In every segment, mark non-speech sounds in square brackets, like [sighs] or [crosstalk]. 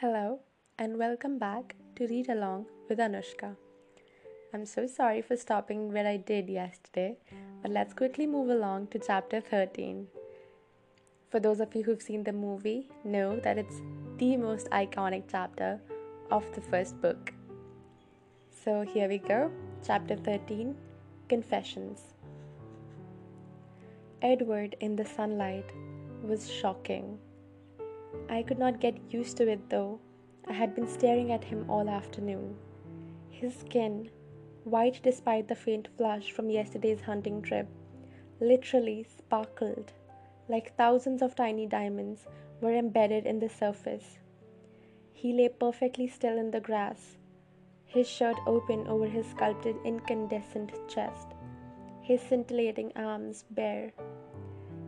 Hello, and welcome back to Read Along with Anushka. I'm so sorry for stopping where I did yesterday, but let's quickly move along to chapter 13. For those of you who've seen the movie, know that it's the most iconic chapter of the first book. So here we go, chapter 13 Confessions. Edward in the sunlight was shocking. I could not get used to it though. I had been staring at him all afternoon. His skin, white despite the faint flush from yesterday's hunting trip, literally sparkled like thousands of tiny diamonds were embedded in the surface. He lay perfectly still in the grass, his shirt open over his sculpted incandescent chest, his scintillating arms bare.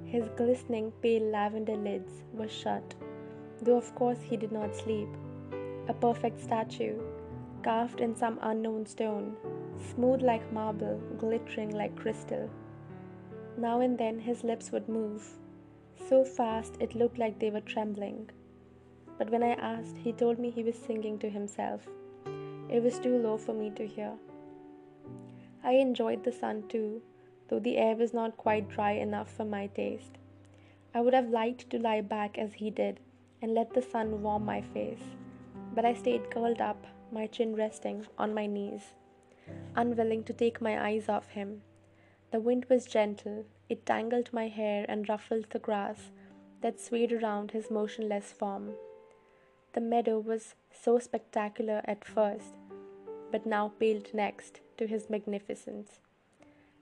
His glistening pale lavender lids were shut though of course he did not sleep. A perfect statue, carved in some unknown stone, smooth like marble, glittering like crystal. Now and then his lips would move, so fast it looked like they were trembling. But when I asked, he told me he was singing to himself. It was too low for me to hear. I enjoyed the sun too, though the air was not quite dry enough for my taste. I would have liked to lie back as he did and let the sun warm my face. But I stayed curled up, my chin resting on my knees, unwilling to take my eyes off him. The wind was gentle, it tangled my hair and ruffled the grass that swayed around his motionless form. The meadow was so spectacular at first, but now paled next to his magnificence.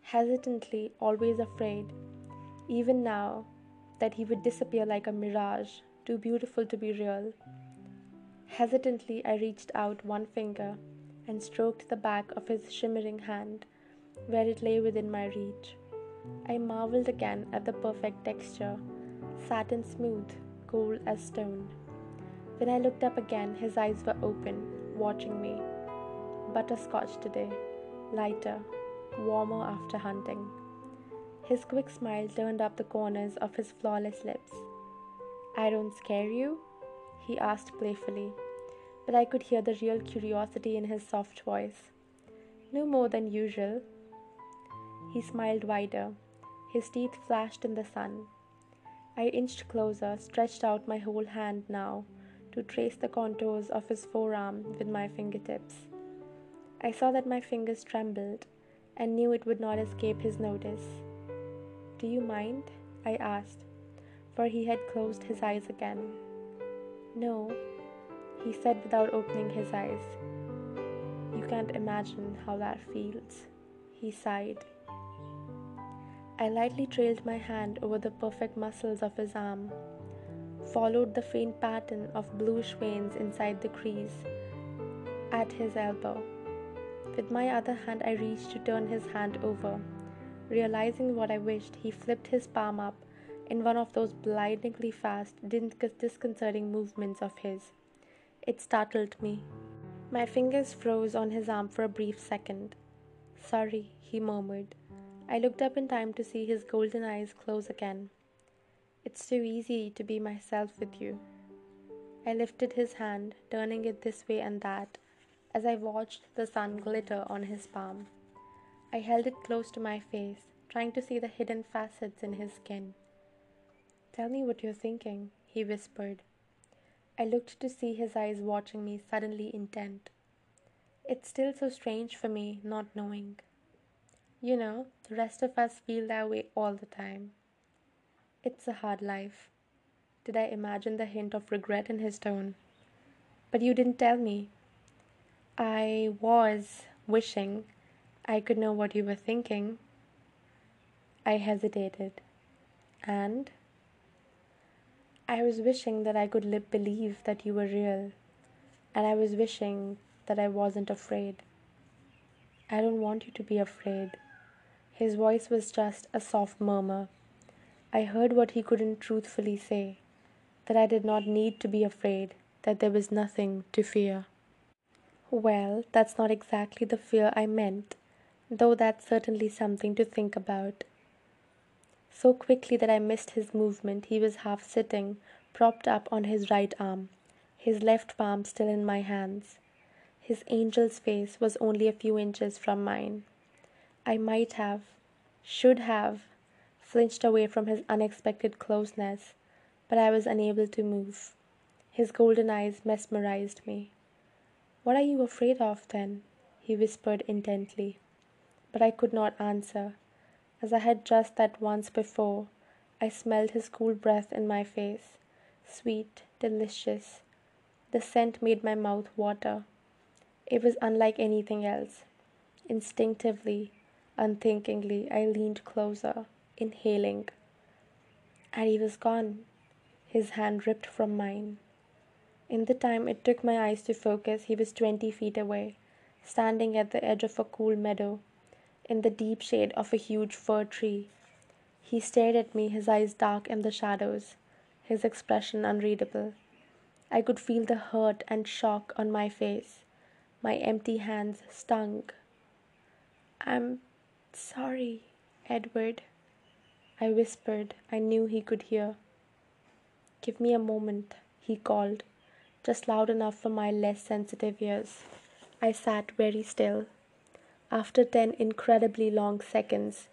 Hesitantly, always afraid, even now, that he would disappear like a mirage too beautiful to be real. Hesitantly, I reached out one finger and stroked the back of his shimmering hand where it lay within my reach. I marveled again at the perfect texture, satin smooth, cool as stone. When I looked up again, his eyes were open, watching me. Butterscotch today, lighter, warmer after hunting. His quick smile turned up the corners of his flawless lips. I don't scare you? he asked playfully, but I could hear the real curiosity in his soft voice. No more than usual. He smiled wider. His teeth flashed in the sun. I inched closer, stretched out my whole hand now to trace the contours of his forearm with my fingertips. I saw that my fingers trembled and knew it would not escape his notice. Do you mind? I asked for he had closed his eyes again. No, he said without opening his eyes. You can't imagine how that feels, he sighed. I lightly trailed my hand over the perfect muscles of his arm, followed the faint pattern of bluish veins inside the crease at his elbow. With my other hand, I reached to turn his hand over. Realizing what I wished, he flipped his palm up in one of those blindingly fast, disconcerting movements of his. It startled me. My fingers froze on his arm for a brief second. Sorry, he murmured. I looked up in time to see his golden eyes close again. It's too easy to be myself with you. I lifted his hand, turning it this way and that, as I watched the sun glitter on his palm. I held it close to my face, trying to see the hidden facets in his skin. Tell me what you're thinking, he whispered. I looked to see his eyes watching me, suddenly intent. It's still so strange for me not knowing. You know, the rest of us feel that way all the time. It's a hard life. Did I imagine the hint of regret in his tone? But you didn't tell me. I was wishing I could know what you were thinking. I hesitated. And I was wishing that I could live, believe that you were real, and I was wishing that I wasn't afraid. I don't want you to be afraid. His voice was just a soft murmur. I heard what he couldn't truthfully say that I did not need to be afraid, that there was nothing to fear. Well, that's not exactly the fear I meant, though that's certainly something to think about. So quickly that I missed his movement, he was half sitting, propped up on his right arm, his left palm still in my hands. His angel's face was only a few inches from mine. I might have, should have, flinched away from his unexpected closeness, but I was unable to move. His golden eyes mesmerized me. What are you afraid of, then? he whispered intently. But I could not answer. As I had just that once before, I smelled his cool breath in my face, sweet, delicious. The scent made my mouth water. It was unlike anything else. Instinctively, unthinkingly, I leaned closer, inhaling. And he was gone, his hand ripped from mine. In the time it took my eyes to focus, he was twenty feet away, standing at the edge of a cool meadow, in the deep shade of a huge fir tree. He stared at me, his eyes dark in the shadows, his expression unreadable. I could feel the hurt and shock on my face. My empty hands stung. I'm sorry, Edward, I whispered. I knew he could hear. Give me a moment, he called, just loud enough for my less sensitive ears. I sat very still. After ten incredibly long seconds,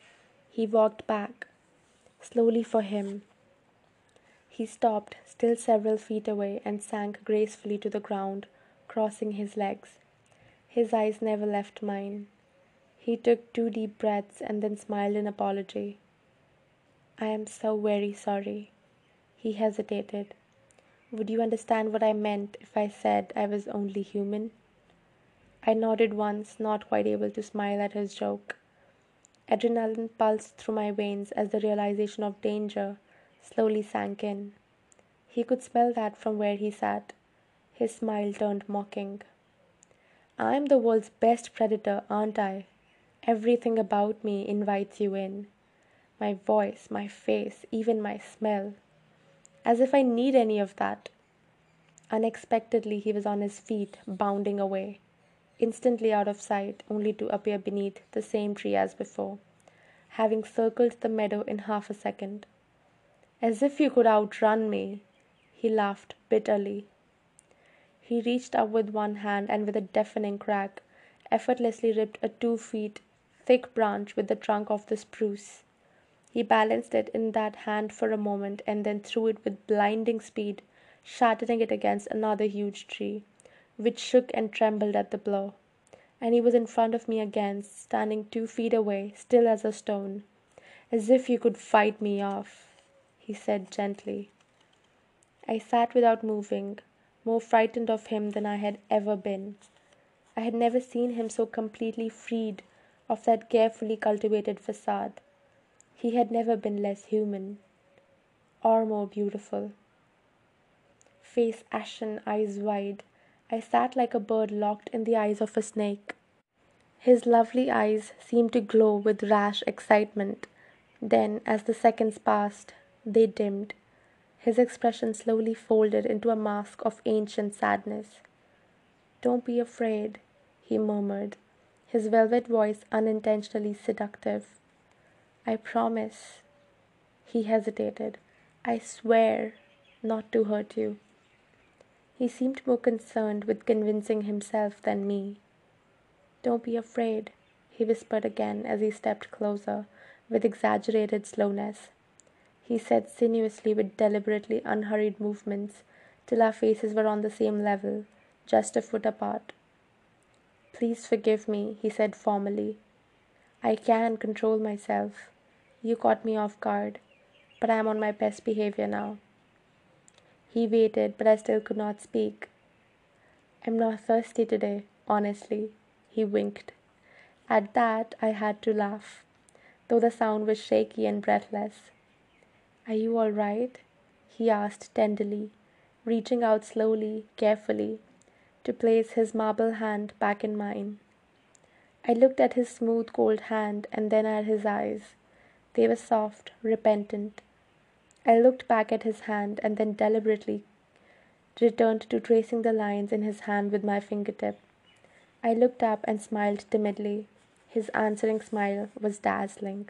he walked back, slowly for him. He stopped, still several feet away, and sank gracefully to the ground, crossing his legs. His eyes never left mine. He took two deep breaths and then smiled in apology. I am so very sorry. He hesitated. Would you understand what I meant if I said I was only human? I nodded once, not quite able to smile at his joke. Adrenaline pulsed through my veins as the realization of danger slowly sank in. He could smell that from where he sat. His smile turned mocking. I'm the world's best predator, aren't I? Everything about me invites you in. My voice, my face, even my smell. As if I need any of that. Unexpectedly, he was on his feet, bounding away, instantly out of sight, only to appear beneath the same tree as before, having circled the meadow in half a second. As if you could outrun me, he laughed bitterly. He reached up with one hand and with a deafening crack, effortlessly ripped a two feet thick branch with the trunk of the spruce. He balanced it in that hand for a moment and then threw it with blinding speed, shattering it against another huge tree, which shook and trembled at the blow. And he was in front of me again, standing two feet away, still as a stone. As if you could fight me off, he said gently. I sat without moving, more frightened of him than I had ever been. I had never seen him so completely freed of that carefully cultivated facade. He had never been less human or more beautiful. Face ashen, eyes wide, I sat like a bird locked in the eyes of a snake. His lovely eyes seemed to glow with rash excitement. Then, as the seconds passed, they dimmed his expression slowly folded into a mask of ancient sadness. Don't be afraid, he murmured, his velvet voice unintentionally seductive. I promise. He hesitated. I swear not to hurt you. He seemed more concerned with convincing himself than me. Don't be afraid, he whispered again as he stepped closer with exaggerated slowness he said sinuously with deliberately unhurried movements, till our faces were on the same level, just a foot apart. Please forgive me, he said formally. I can control myself. You caught me off guard, but I am on my best behavior now. He waited, but I still could not speak. I'm not thirsty today, honestly, he winked. At that, I had to laugh, though the sound was shaky and breathless. Are you all right? he asked tenderly, reaching out slowly, carefully, to place his marble hand back in mine. I looked at his smooth, cold hand and then at his eyes. They were soft, repentant. I looked back at his hand and then deliberately returned to tracing the lines in his hand with my fingertip. I looked up and smiled timidly. His answering smile was dazzling.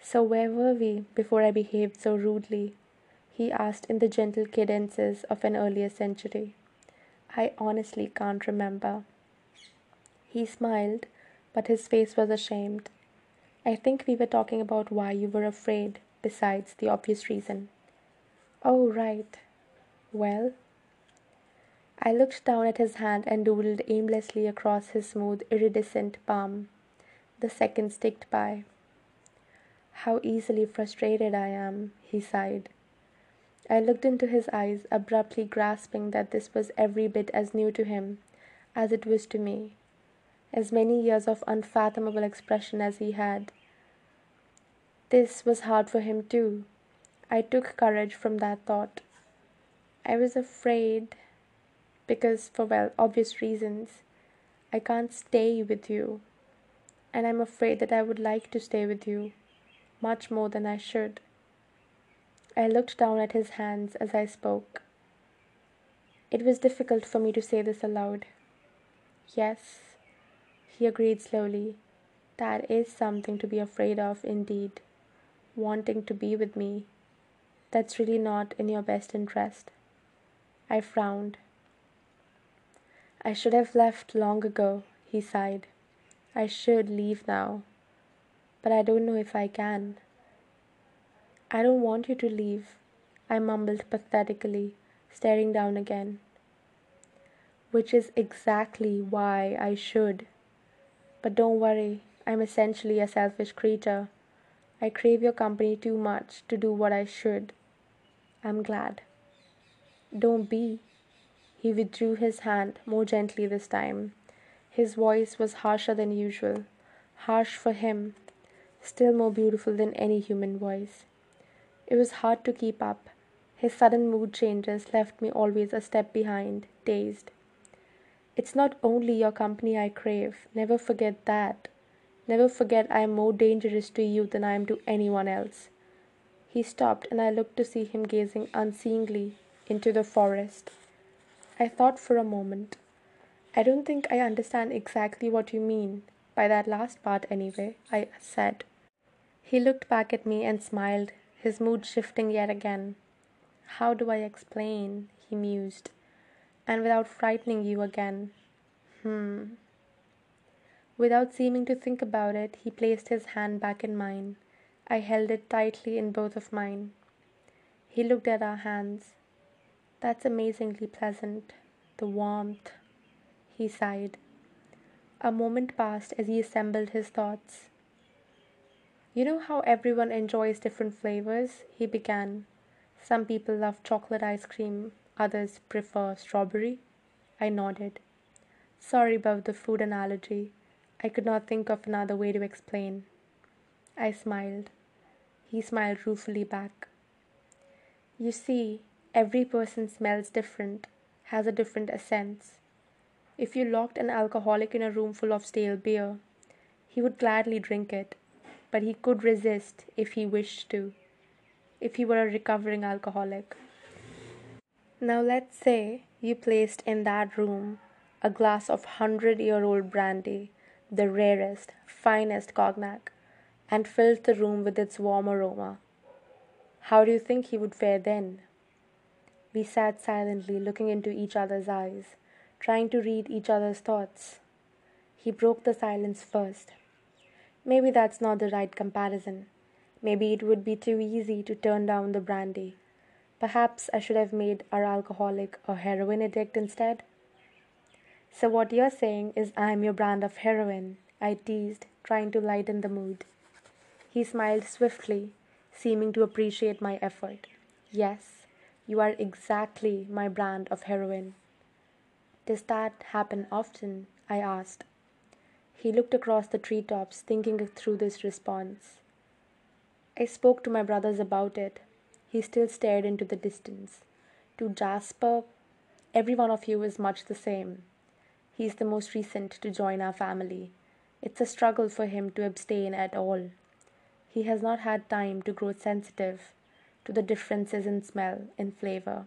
So, where were we before I behaved so rudely? he asked in the gentle cadences of an earlier century. I honestly can't remember. He smiled, but his face was ashamed. I think we were talking about why you were afraid, besides the obvious reason. Oh, right. Well? I looked down at his hand and doodled aimlessly across his smooth, iridescent palm. The seconds ticked by. How easily frustrated I am, he sighed. I looked into his eyes, abruptly grasping that this was every bit as new to him as it was to me, as many years of unfathomable expression as he had. This was hard for him too. I took courage from that thought. I was afraid, because for well, obvious reasons, I can't stay with you, and I'm afraid that I would like to stay with you much more than I should. I looked down at his hands as I spoke. It was difficult for me to say this aloud. Yes, he agreed slowly. That is something to be afraid of, indeed. Wanting to be with me. That's really not in your best interest. I frowned. I should have left long ago, he sighed. I should leave now. But I don't know if I can. I don't want you to leave, I mumbled pathetically, staring down again. Which is exactly why I should. But don't worry, I'm essentially a selfish creature. I crave your company too much to do what I should. I'm glad. Don't be. He withdrew his hand more gently this time. His voice was harsher than usual, harsh for him, still more beautiful than any human voice. It was hard to keep up. His sudden mood changes left me always a step behind, dazed. It's not only your company I crave, never forget that. Never forget I am more dangerous to you than I am to anyone else. He stopped, and I looked to see him gazing unseeingly into the forest. I thought for a moment. I don't think I understand exactly what you mean, by that last part anyway, I said. He looked back at me and smiled, his mood shifting yet again. How do I explain? he mused. And without frightening you again. Hmm. Without seeming to think about it, he placed his hand back in mine. I held it tightly in both of mine. He looked at our hands. That's amazingly pleasant. The warmth. He sighed. A moment passed as he assembled his thoughts. You know how everyone enjoys different flavors? He began. Some people love chocolate ice cream, others prefer strawberry. I nodded. Sorry about the food analogy. I could not think of another way to explain. I smiled. He smiled ruefully back. You see, every person smells different, has a different essence. If you locked an alcoholic in a room full of stale beer, he would gladly drink it but he could resist if he wished to, if he were a recovering alcoholic. Now, let's say you placed in that room a glass of hundred year old brandy, the rarest, finest cognac, and filled the room with its warm aroma. How do you think he would fare then? We sat silently looking into each other's eyes, trying to read each other's thoughts. He broke the silence first. Maybe that's not the right comparison. Maybe it would be too easy to turn down the brandy. Perhaps I should have made our alcoholic a heroin addict instead. So, what you're saying is I'm your brand of heroin, I teased, trying to lighten the mood. He smiled swiftly, seeming to appreciate my effort. Yes, you are exactly my brand of heroin. Does that happen often? I asked. He looked across the tree tops, thinking through this response. I spoke to my brothers about it. He still stared into the distance. To Jasper, every one of you is much the same. He's the most recent to join our family. It's a struggle for him to abstain at all. He has not had time to grow sensitive to the differences in smell, in flavor.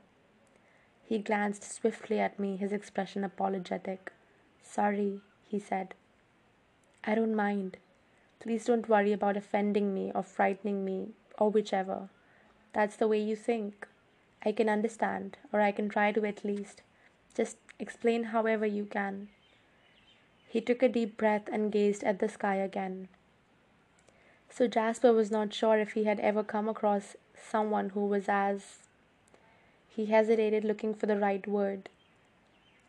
He glanced swiftly at me, his expression apologetic. Sorry, he said. I don't mind. Please don't worry about offending me or frightening me or whichever. That's the way you think. I can understand, or I can try to at least. Just explain however you can. He took a deep breath and gazed at the sky again. So Jasper was not sure if he had ever come across someone who was as. He hesitated, looking for the right word.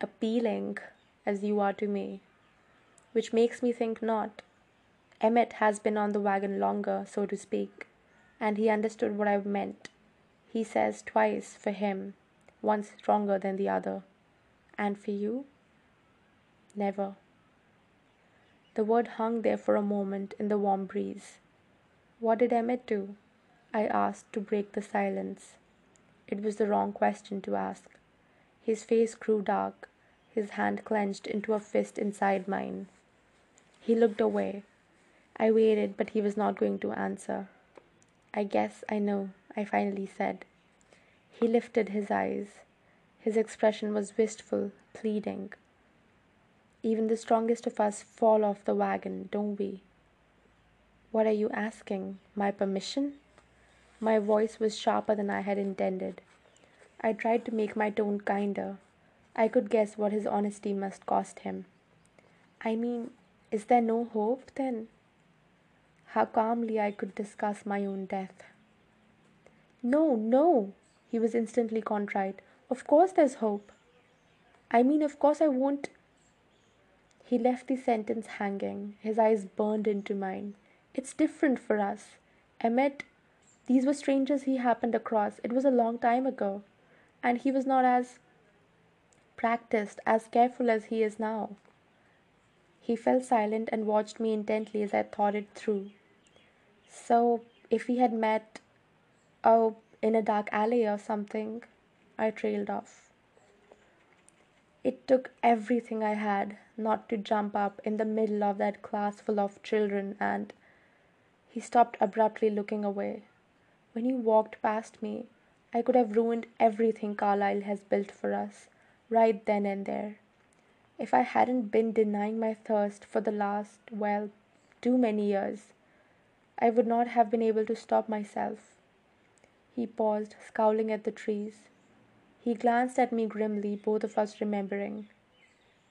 Appealing as you are to me. Which makes me think not. Emmett has been on the wagon longer, so to speak, and he understood what I meant. He says twice for him, one stronger than the other. And for you? Never. The word hung there for a moment in the warm breeze. What did Emmett do? I asked to break the silence. It was the wrong question to ask. His face grew dark, his hand clenched into a fist inside mine. He looked away. I waited, but he was not going to answer. I guess I know, I finally said. He lifted his eyes. His expression was wistful, pleading. Even the strongest of us fall off the wagon, don't we? What are you asking? My permission? My voice was sharper than I had intended. I tried to make my tone kinder. I could guess what his honesty must cost him. I mean, is there no hope then? How calmly I could discuss my own death. No, no, he was instantly contrite. Of course there's hope. I mean, of course I won't he left the sentence hanging. His eyes burned into mine. It's different for us. Emmett, these were strangers he happened across. It was a long time ago. And he was not as practiced, as careful as he is now. He fell silent and watched me intently as I thought it through. So, if we had met, oh, in a dark alley or something, I trailed off. It took everything I had not to jump up in the middle of that class full of children and he stopped abruptly looking away. When he walked past me, I could have ruined everything Carlisle has built for us, right then and there. If I hadn't been denying my thirst for the last, well, too many years, I would not have been able to stop myself. He paused, scowling at the trees. He glanced at me grimly, both of us remembering.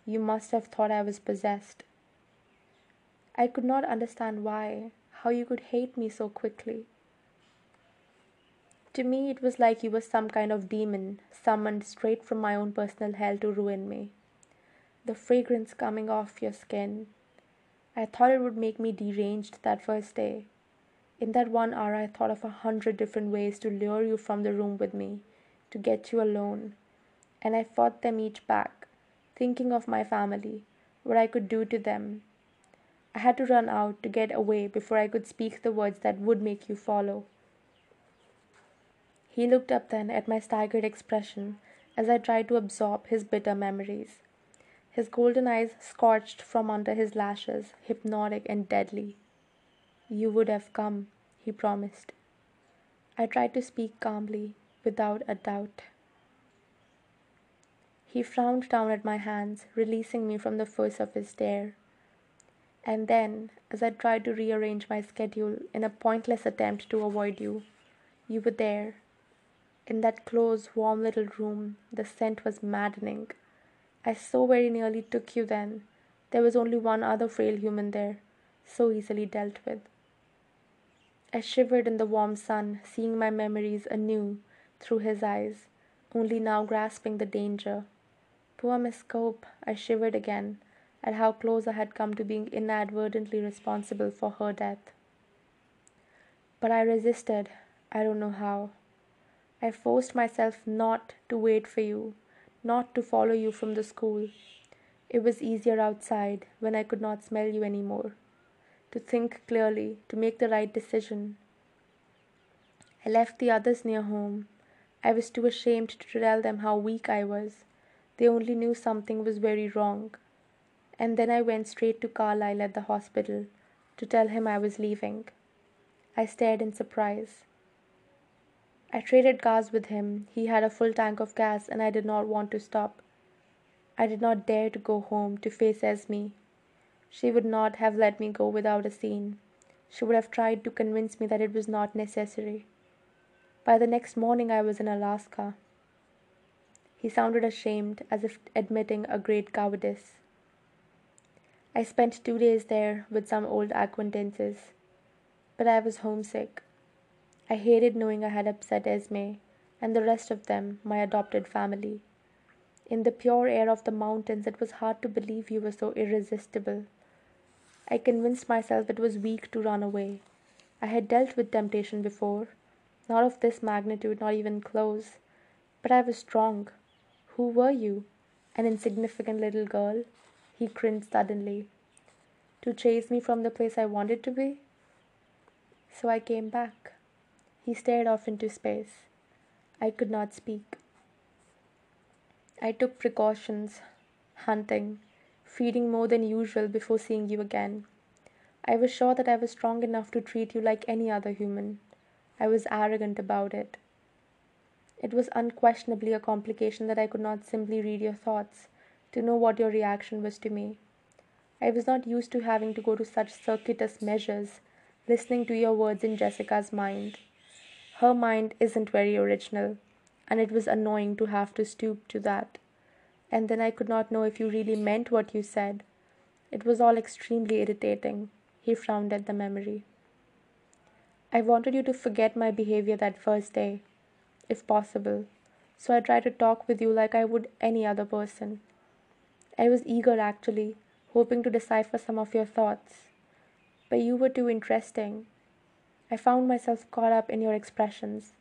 You must have thought I was possessed. I could not understand why, how you could hate me so quickly. To me, it was like you were some kind of demon summoned straight from my own personal hell to ruin me. The fragrance coming off your skin. I thought it would make me deranged that first day. In that one hour, I thought of a hundred different ways to lure you from the room with me to get you alone, and I fought them each back, thinking of my family, what I could do to them. I had to run out to get away before I could speak the words that would make you follow. He looked up then at my staggered expression as I tried to absorb his bitter memories. His golden eyes scorched from under his lashes, hypnotic and deadly. You would have come, he promised. I tried to speak calmly, without a doubt. He frowned down at my hands, releasing me from the force of his stare. And then, as I tried to rearrange my schedule in a pointless attempt to avoid you, you were there. In that close, warm little room, the scent was maddening. I so very nearly took you then. There was only one other frail human there, so easily dealt with. I shivered in the warm sun, seeing my memories anew through his eyes, only now grasping the danger. Poor Miss Cope, I shivered again at how close I had come to being inadvertently responsible for her death. But I resisted, I don't know how. I forced myself not to wait for you, not to follow you from the school. It was easier outside when I could not smell you any more. To think clearly, to make the right decision. I left the others near home, I was too ashamed to tell them how weak I was. They only knew something was very wrong. And then I went straight to Carlisle at the hospital to tell him I was leaving. I stared in surprise. I traded gas with him. He had a full tank of gas, and I did not want to stop. I did not dare to go home to face Esme. She would not have let me go without a scene. She would have tried to convince me that it was not necessary. By the next morning, I was in Alaska. He sounded ashamed, as if admitting a great cowardice. I spent two days there with some old acquaintances, but I was homesick. I hated knowing I had upset Esme and the rest of them, my adopted family. In the pure air of the mountains, it was hard to believe you were so irresistible. I convinced myself it was weak to run away. I had dealt with temptation before, not of this magnitude, not even close, but I was strong. Who were you? An insignificant little girl? He grinned suddenly. To chase me from the place I wanted to be? So I came back. He stared off into space. I could not speak. I took precautions, hunting, feeding more than usual before seeing you again. I was sure that I was strong enough to treat you like any other human. I was arrogant about it. It was unquestionably a complication that I could not simply read your thoughts to know what your reaction was to me. I was not used to having to go to such circuitous measures, listening to your words in Jessica's mind. Her mind isn't very original, and it was annoying to have to stoop to that. And then I could not know if you really meant what you said. It was all extremely irritating. He frowned at the memory. I wanted you to forget my behavior that first day, if possible, so I tried to talk with you like I would any other person. I was eager, actually, hoping to decipher some of your thoughts. But you were too interesting. I found myself caught up in your expressions,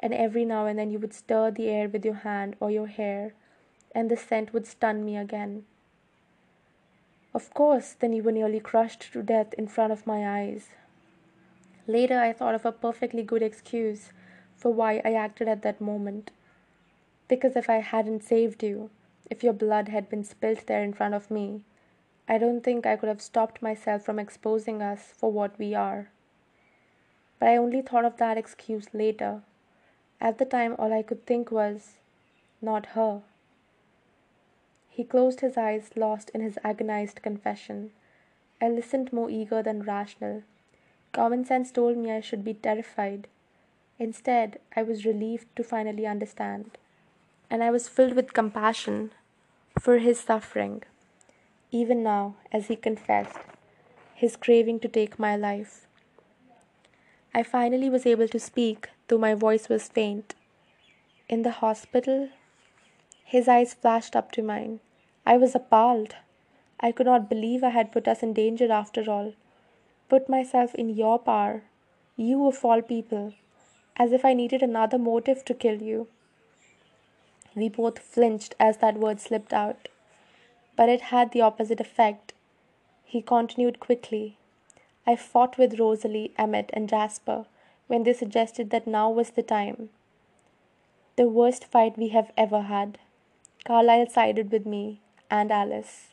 and every now and then you would stir the air with your hand or your hair, and the scent would stun me again. Of course, then you were nearly crushed to death in front of my eyes. Later, I thought of a perfectly good excuse for why I acted at that moment. Because if I hadn't saved you, if your blood had been spilt there in front of me, I don't think I could have stopped myself from exposing us for what we are. But I only thought of that excuse later. At the time, all I could think was, not her. He closed his eyes, lost in his agonized confession. I listened more eager than rational. Common sense told me I should be terrified. Instead, I was relieved to finally understand and I was filled with compassion for his suffering, even now, as he confessed his craving to take my life. I finally was able to speak, though my voice was faint. In the hospital, his eyes flashed up to mine. I was appalled. I could not believe I had put us in danger after all. Put myself in your power, you of all people, as if I needed another motive to kill you. We both flinched as that word slipped out. But it had the opposite effect. He continued quickly. I fought with Rosalie, Emmett, and Jasper when they suggested that now was the time. The worst fight we have ever had. Carlisle sided with me and Alice.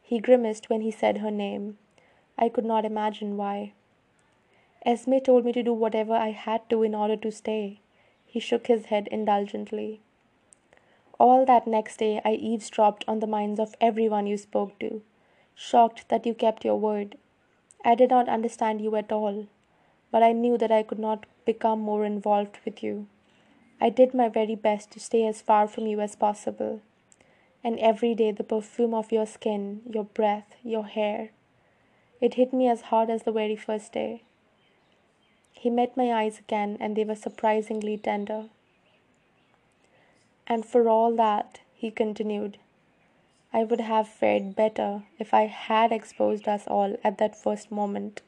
He grimaced when he said her name. I could not imagine why. Esme told me to do whatever I had to in order to stay. He shook his head indulgently. All that next day I eavesdropped on the minds of everyone you spoke to, shocked that you kept your word. I did not understand you at all, but I knew that I could not become more involved with you. I did my very best to stay as far from you as possible. And every day the perfume of your skin, your breath, your hair, it hit me as hard as the very first day. He met my eyes again, and they were surprisingly tender. And for all that, he continued, I would have fared better if I had exposed us all at that first moment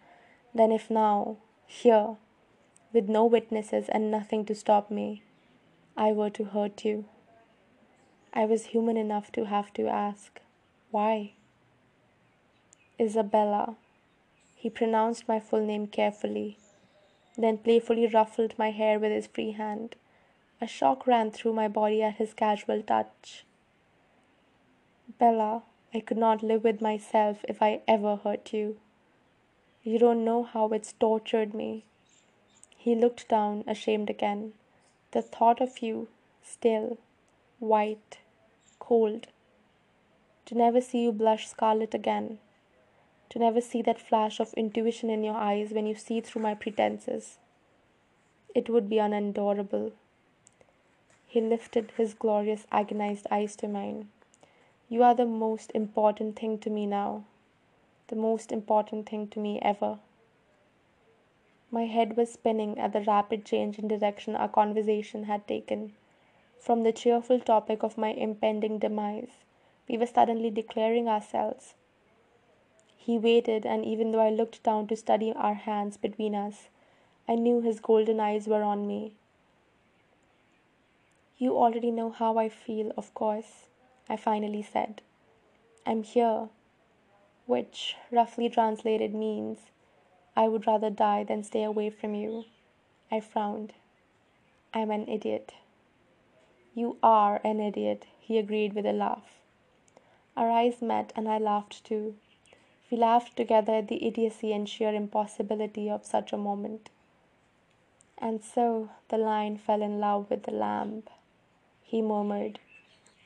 than if now, here, with no witnesses and nothing to stop me, I were to hurt you. I was human enough to have to ask, why? Isabella. He pronounced my full name carefully, then playfully ruffled my hair with his free hand. A shock ran through my body at his casual touch. Bella, I could not live with myself if I ever hurt you. You don't know how it's tortured me. He looked down, ashamed again. The thought of you, still, white, cold. To never see you blush scarlet again. To never see that flash of intuition in your eyes when you see through my pretenses. it would be unendurable. He lifted his glorious, agonized eyes to mine. You are the most important thing to me now, the most important thing to me ever. My head was spinning at the rapid change in direction our conversation had taken. From the cheerful topic of my impending demise, we were suddenly declaring ourselves. He waited, and even though I looked down to study our hands between us, I knew his golden eyes were on me. You already know how I feel, of course, I finally said. I'm here, which, roughly translated, means I would rather die than stay away from you. I frowned. I'm an idiot. You are an idiot, he agreed with a laugh. Our eyes met, and I laughed too. We laughed together at the idiocy and sheer impossibility of such a moment. And so the lion fell in love with the lamb, he murmured.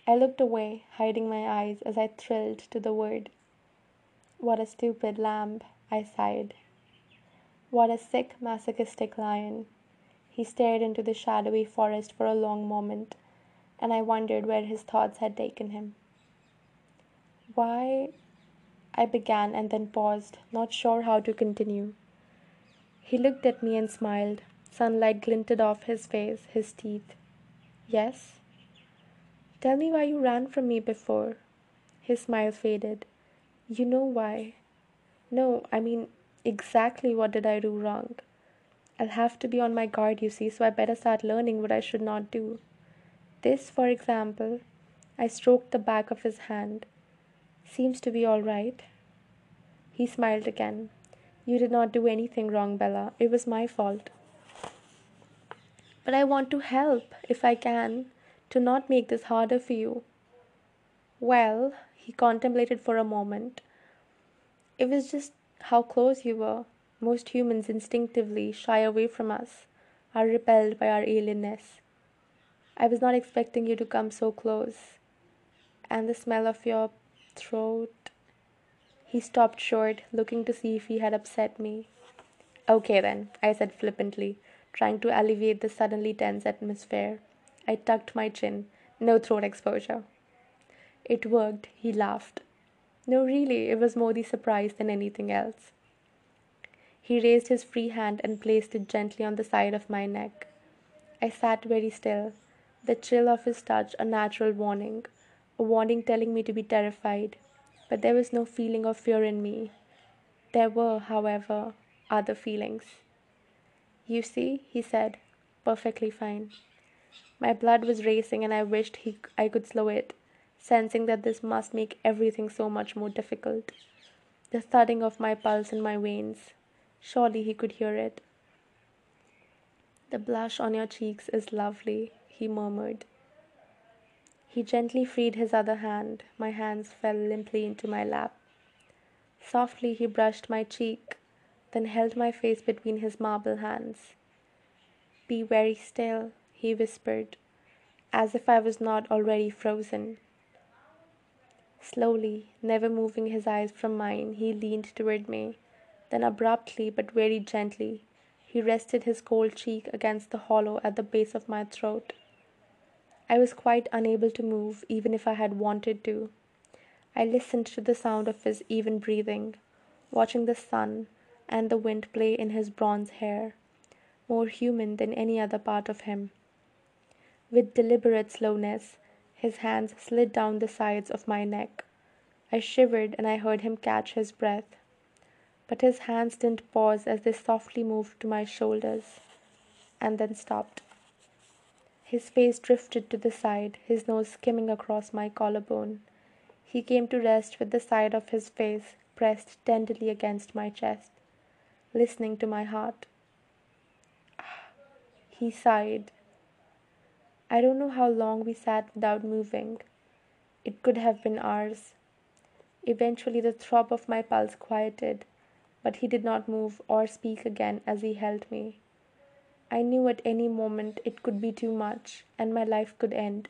I looked away, hiding my eyes as I thrilled to the word. What a stupid lamb, I sighed. What a sick, masochistic lion! He stared into the shadowy forest for a long moment, and I wondered where his thoughts had taken him. Why? I began and then paused, not sure how to continue. He looked at me and smiled. Sunlight glinted off his face, his teeth. Yes? Tell me why you ran from me before. His smile faded. You know why. No, I mean, exactly what did I do wrong? I'll have to be on my guard, you see, so I better start learning what I should not do. This, for example, I stroked the back of his hand. Seems to be all right. He smiled again. You did not do anything wrong, Bella. It was my fault. But I want to help, if I can, to not make this harder for you. Well, he contemplated for a moment. It was just how close you were. Most humans instinctively shy away from us, are repelled by our alienness. I was not expecting you to come so close. And the smell of your throat. He stopped short, looking to see if he had upset me. Okay, then, I said flippantly, trying to alleviate the suddenly tense atmosphere. I tucked my chin. No throat exposure. It worked, he laughed. No, really, it was more the surprise than anything else. He raised his free hand and placed it gently on the side of my neck. I sat very still, the chill of his touch a natural warning, a warning telling me to be terrified. But there was no feeling of fear in me. There were, however, other feelings. You see, he said, perfectly fine. My blood was racing and I wished he, I could slow it sensing that this must make everything so much more difficult. The thudding of my pulse in my veins. Surely he could hear it. The blush on your cheeks is lovely, he murmured. He gently freed his other hand. My hands fell limply into my lap. Softly he brushed my cheek, then held my face between his marble hands. Be very still, he whispered, as if I was not already frozen. Slowly, never moving his eyes from mine, he leaned toward me. Then, abruptly but very gently, he rested his cold cheek against the hollow at the base of my throat. I was quite unable to move, even if I had wanted to. I listened to the sound of his even breathing, watching the sun and the wind play in his bronze hair, more human than any other part of him. With deliberate slowness, his hands slid down the sides of my neck. I shivered and I heard him catch his breath. But his hands didn't pause as they softly moved to my shoulders and then stopped. His face drifted to the side, his nose skimming across my collarbone. He came to rest with the side of his face pressed tenderly against my chest, listening to my heart. [sighs] He sighed I don't know how long we sat without moving. It could have been hours. Eventually, the throb of my pulse quieted, but he did not move or speak again as he held me. I knew at any moment it could be too much and my life could end,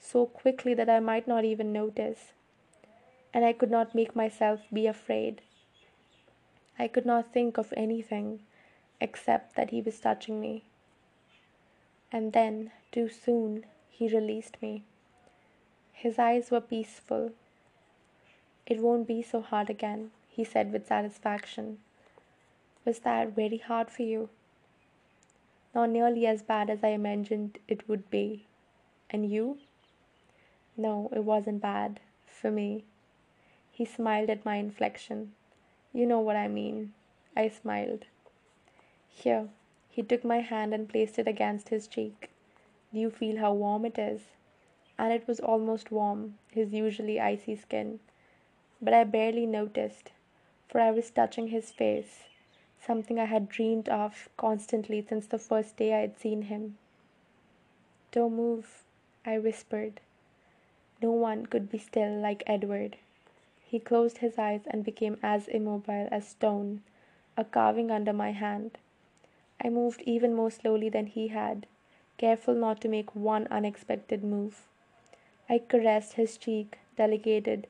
so quickly that I might not even notice. And I could not make myself be afraid. I could not think of anything except that he was touching me. And then, too soon, he released me. His eyes were peaceful. It won't be so hard again, he said with satisfaction. Was that very hard for you? Not nearly as bad as I imagined it would be. And you? No, it wasn't bad. For me. He smiled at my inflection. You know what I mean. I smiled. Here. He took my hand and placed it against his cheek. Do you feel how warm it is? And it was almost warm, his usually icy skin. But I barely noticed, for I was touching his face, something I had dreamed of constantly since the first day I had seen him. Don't move, I whispered. No one could be still like Edward. He closed his eyes and became as immobile as stone, a carving under my hand. I moved even more slowly than he had, careful not to make one unexpected move. I caressed his cheek, delegated,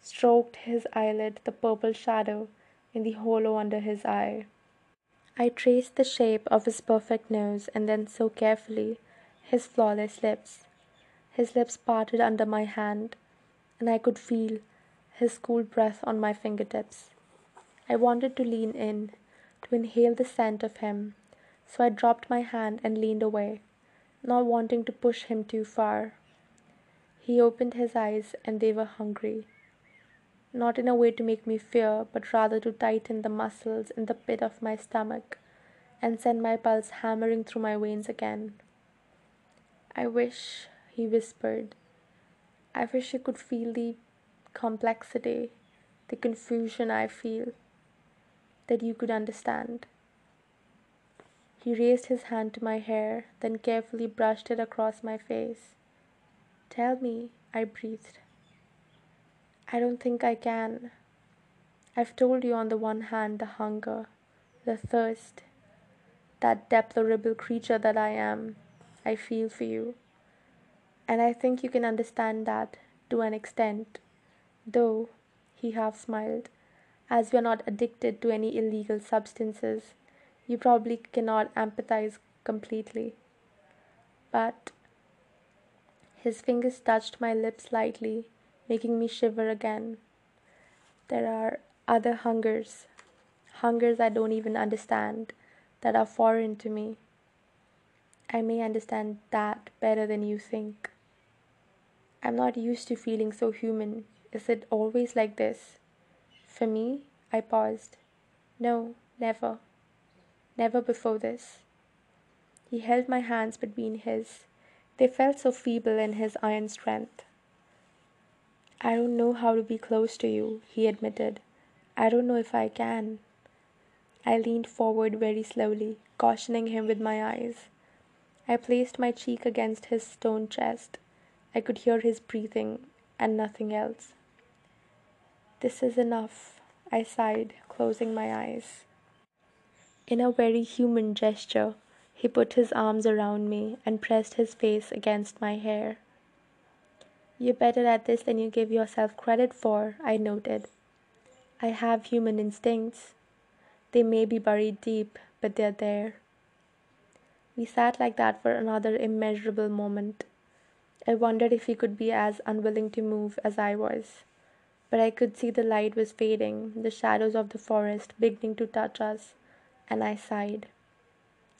stroked his eyelid, the purple shadow in the hollow under his eye. I traced the shape of his perfect nose and then so carefully his flawless lips. His lips parted under my hand, and I could feel his cool breath on my fingertips. I wanted to lean in, to inhale the scent of him, so I dropped my hand and leaned away, not wanting to push him too far. He opened his eyes, and they were hungry. Not in a way to make me fear, but rather to tighten the muscles in the pit of my stomach and send my pulse hammering through my veins again. I wish, he whispered, I wish you could feel the complexity, the confusion I feel, that you could understand. He raised his hand to my hair, then carefully brushed it across my face. Tell me, I breathed. I don't think I can. I've told you on the one hand the hunger, the thirst, that deplorable creature that I am, I feel for you. And I think you can understand that to an extent. Though, he half smiled, as you are not addicted to any illegal substances, you probably cannot empathize completely. But his fingers touched my lips lightly, making me shiver again. There are other hungers, hungers I don't even understand, that are foreign to me. I may understand that better than you think. I'm not used to feeling so human is it always like this? For me, I paused. No, never. Never before this. He held my hands between his. They felt so feeble in his iron strength. I don't know how to be close to you, he admitted. I don't know if I can. I leaned forward very slowly, cautioning him with my eyes. I placed my cheek against his stone chest. I could hear his breathing and nothing else. This is enough, I sighed, closing my eyes. In a very human gesture, he put his arms around me and pressed his face against my hair. You're better at this than you give yourself credit for, I noted. I have human instincts. They may be buried deep, but they're there. We sat like that for another immeasurable moment. I wondered if he could be as unwilling to move as I was but I could see the light was fading, the shadows of the forest beginning to touch us, and I sighed.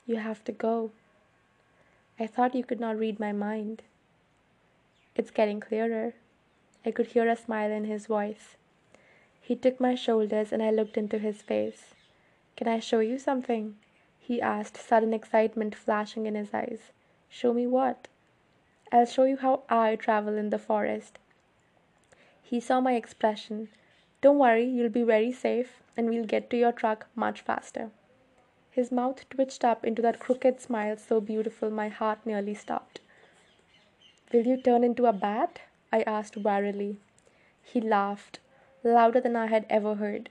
You have to go. I thought you could not read my mind. It's getting clearer. I could hear a smile in his voice. He took my shoulders and I looked into his face. Can I show you something? he asked, sudden excitement flashing in his eyes. Show me what? I'll show you how I travel in the forest. He saw my expression. Don't worry, you'll be very safe, and we'll get to your truck much faster. His mouth twitched up into that crooked smile so beautiful my heart nearly stopped. Will you turn into a bat? I asked wearily. He laughed, louder than I had ever heard.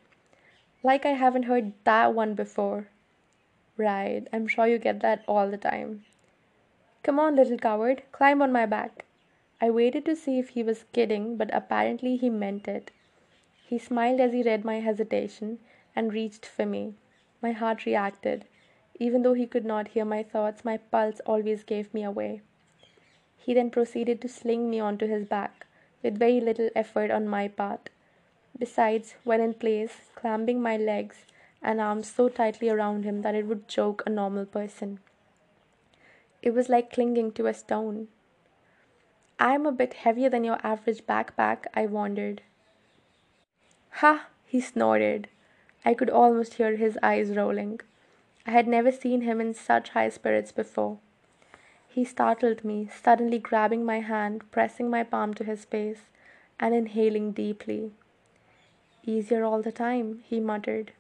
Like I haven't heard that one before. Right, I'm sure you get that all the time. Come on, little coward, climb on my back. I waited to see if he was kidding, but apparently he meant it. He smiled as he read my hesitation and reached for me. My heart reacted. Even though he could not hear my thoughts, my pulse always gave me away. He then proceeded to sling me onto his back, with very little effort on my part. Besides, when in place, clamping my legs and arms so tightly around him that it would choke a normal person. It was like clinging to a stone. I'm a bit heavier than your average backpack, I wondered. Ha! he snorted. I could almost hear his eyes rolling. I had never seen him in such high spirits before. He startled me, suddenly grabbing my hand, pressing my palm to his face, and inhaling deeply. Easier all the time, he muttered.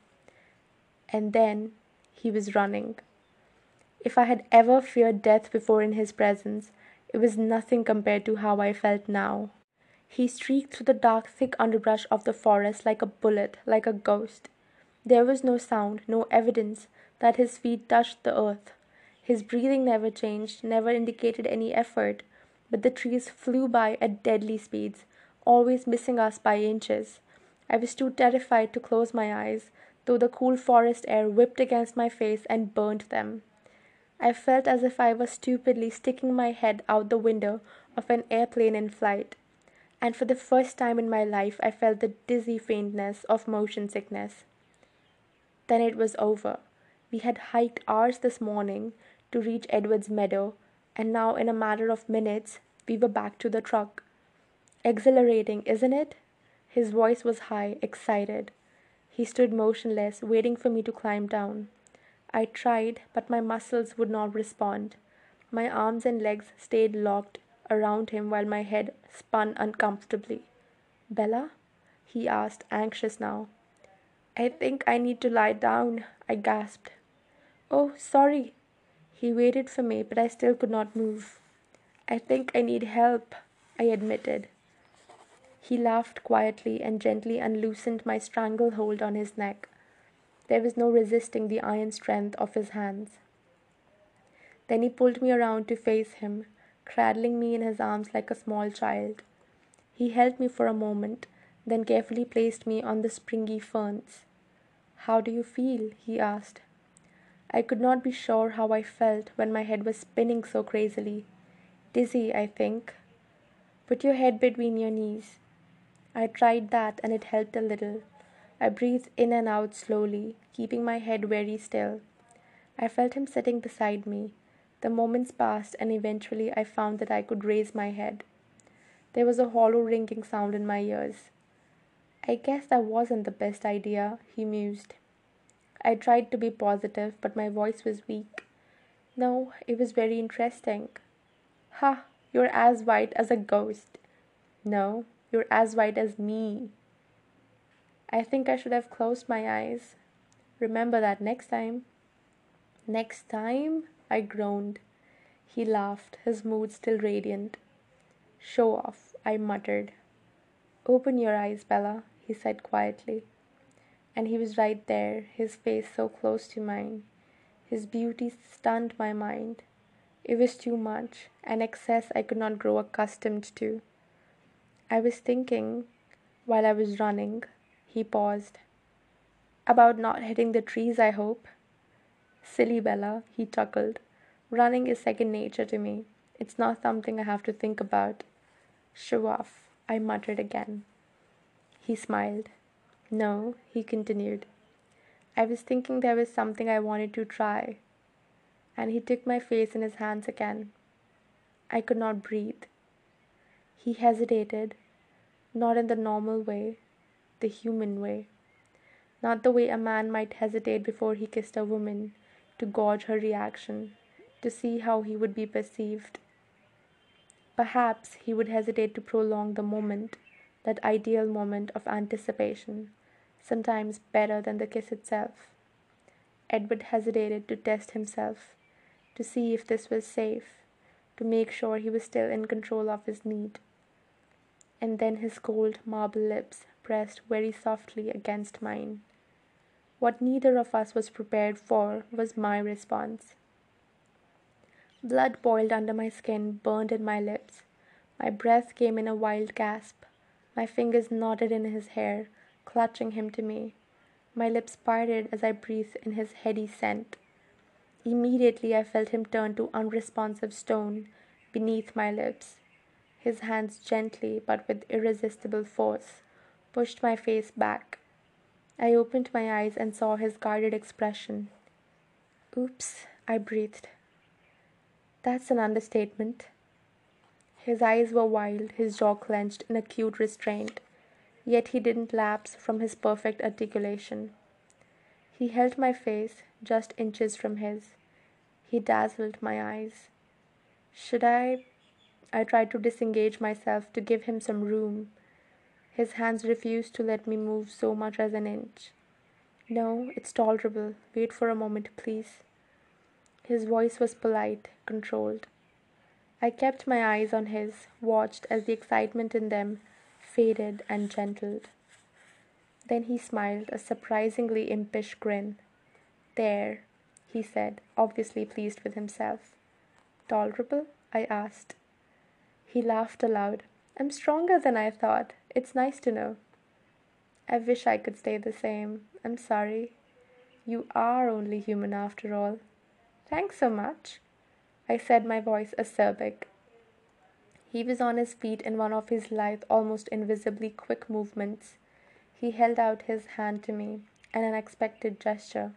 And then he was running. If I had ever feared death before in his presence, it was nothing compared to how I felt now. He streaked through the dark, thick underbrush of the forest like a bullet, like a ghost. There was no sound, no evidence that his feet touched the earth. His breathing never changed, never indicated any effort, but the trees flew by at deadly speeds, always missing us by inches. I was too terrified to close my eyes, though the cool forest air whipped against my face and burned them. I felt as if I was stupidly sticking my head out the window of an airplane in flight. And for the first time in my life, I felt the dizzy faintness of motion sickness. Then it was over. We had hiked hours this morning to reach Edward's meadow, and now, in a matter of minutes, we were back to the truck. Exhilarating, isn't it? His voice was high, excited. He stood motionless, waiting for me to climb down. I tried, but my muscles would not respond. My arms and legs stayed locked around him while my head spun uncomfortably. Bella? he asked, anxious now. I think I need to lie down, I gasped. Oh, sorry. He waited for me, but I still could not move. I think I need help, I admitted. He laughed quietly and gently unloosened my stranglehold on his neck. There was no resisting the iron strength of his hands. Then he pulled me around to face him, cradling me in his arms like a small child. He held me for a moment, then carefully placed me on the springy ferns. How do you feel? he asked. I could not be sure how I felt when my head was spinning so crazily. Dizzy, I think. Put your head between your knees. I tried that and it helped a little. I breathed in and out slowly, keeping my head very still. I felt him sitting beside me. The moments passed, and eventually I found that I could raise my head. There was a hollow ringing sound in my ears. I guess that wasn't the best idea, he mused. I tried to be positive, but my voice was weak. No, it was very interesting. Ha, you're as white as a ghost. No, you're as white as me. I think I should have closed my eyes. Remember that next time. Next time? I groaned. He laughed, his mood still radiant. Show off, I muttered. Open your eyes, Bella, he said quietly. And he was right there, his face so close to mine. His beauty stunned my mind. It was too much, an excess I could not grow accustomed to. I was thinking, while I was running, he paused. About not hitting the trees, I hope. Silly Bella, he chuckled. Running is second nature to me. It's not something I have to think about. Show off, I muttered again. He smiled. No, he continued. I was thinking there was something I wanted to try. And he took my face in his hands again. I could not breathe. He hesitated, not in the normal way, the human way, not the way a man might hesitate before he kissed a woman to gauge her reaction, to see how he would be perceived. Perhaps he would hesitate to prolong the moment, that ideal moment of anticipation, sometimes better than the kiss itself. Edward hesitated to test himself, to see if this was safe, to make sure he was still in control of his need. And then his cold marble lips pressed very softly against mine. What neither of us was prepared for was my response. Blood boiled under my skin, burned in my lips. My breath came in a wild gasp. My fingers knotted in his hair, clutching him to me. My lips parted as I breathed in his heady scent. Immediately I felt him turn to unresponsive stone beneath my lips. His hands gently, but with irresistible force, pushed my face back. I opened my eyes and saw his guarded expression. Oops, I breathed. That's an understatement. His eyes were wild, his jaw clenched in acute restraint, yet he didn't lapse from his perfect articulation. He held my face just inches from his. He dazzled my eyes. Should I? I tried to disengage myself to give him some room. His hands refused to let me move so much as an inch. No, it's tolerable. Wait for a moment, please. His voice was polite, controlled. I kept my eyes on his, watched as the excitement in them faded and gentled. Then he smiled a surprisingly impish grin. There, he said, obviously pleased with himself. Tolerable? I asked. He laughed aloud. I'm stronger than I thought. It's nice to know. I wish I could stay the same. I'm sorry. You are only human after all. Thanks so much. I said, my voice acerbic. He was on his feet in one of his lithe, almost invisibly quick movements. He held out his hand to me, an unexpected gesture.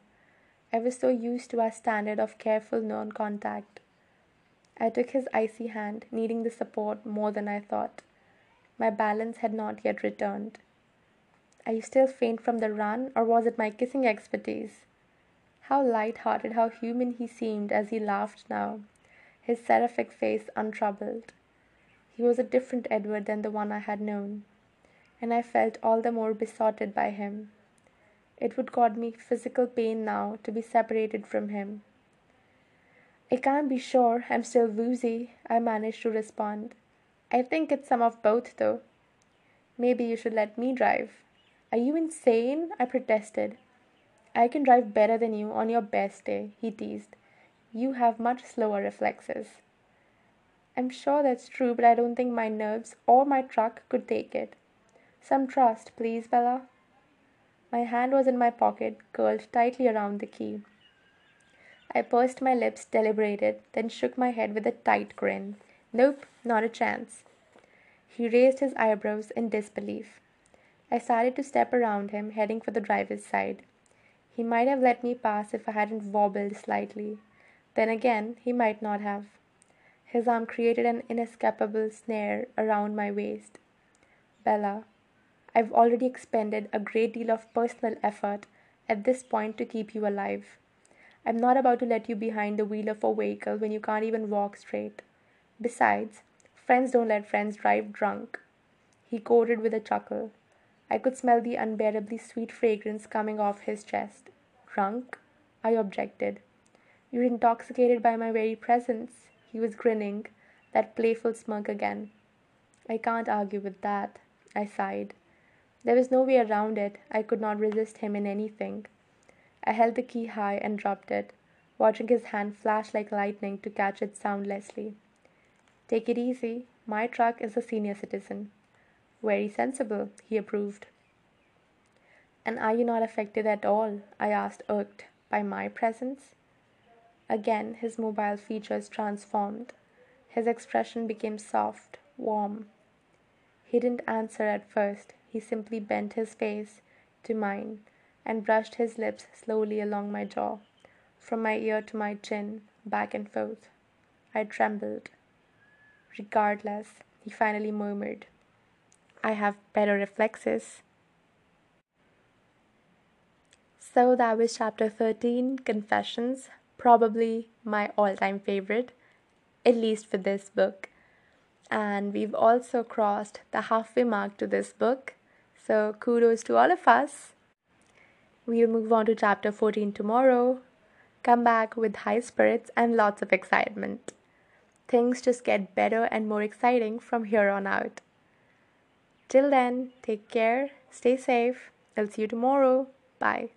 I was so used to our standard of careful non contact. I took his icy hand, needing the support more than I thought. My balance had not yet returned. Are you still faint from the run, or was it my kissing expertise? How light hearted, how human he seemed as he laughed now, his seraphic face untroubled. He was a different Edward than the one I had known, and I felt all the more besotted by him. It would cause me physical pain now to be separated from him. I can't be sure I'm still woozy, I managed to respond. I think it's some of both, though. Maybe you should let me drive. Are you insane? I protested. I can drive better than you on your best day, he teased. You have much slower reflexes. I'm sure that's true, but I don't think my nerves or my truck could take it. Some trust, please, Bella. My hand was in my pocket, curled tightly around the key. I pursed my lips, deliberated, then shook my head with a tight grin. Nope, not a chance. He raised his eyebrows in disbelief. I started to step around him, heading for the driver's side. He might have let me pass if I hadn't wobbled slightly. Then again, he might not have. His arm created an inescapable snare around my waist. Bella, I've already expended a great deal of personal effort at this point to keep you alive. I'm not about to let you behind the wheel of a vehicle when you can't even walk straight. Besides, friends don't let friends drive drunk. He quoted with a chuckle. I could smell the unbearably sweet fragrance coming off his chest. Drunk? I objected. You're intoxicated by my very presence. He was grinning, that playful smirk again. I can't argue with that. I sighed. There was no way around it. I could not resist him in anything. I held the key high and dropped it, watching his hand flash like lightning to catch it soundlessly. Take it easy. My truck is a senior citizen. Very sensible, he approved. And are you not affected at all? I asked, irked by my presence. Again his mobile features transformed. His expression became soft, warm. He didn't answer at first. He simply bent his face to mine and brushed his lips slowly along my jaw, from my ear to my chin, back and forth. I trembled. Regardless, he finally murmured, I have better reflexes. So that was chapter 13 Confessions probably my all time favorite, at least for this book. And we've also crossed the halfway mark to this book, so kudos to all of us. We'll move on to chapter 14 tomorrow. Come back with high spirits and lots of excitement. Things just get better and more exciting from here on out. Till then, take care, stay safe. I'll see you tomorrow. Bye.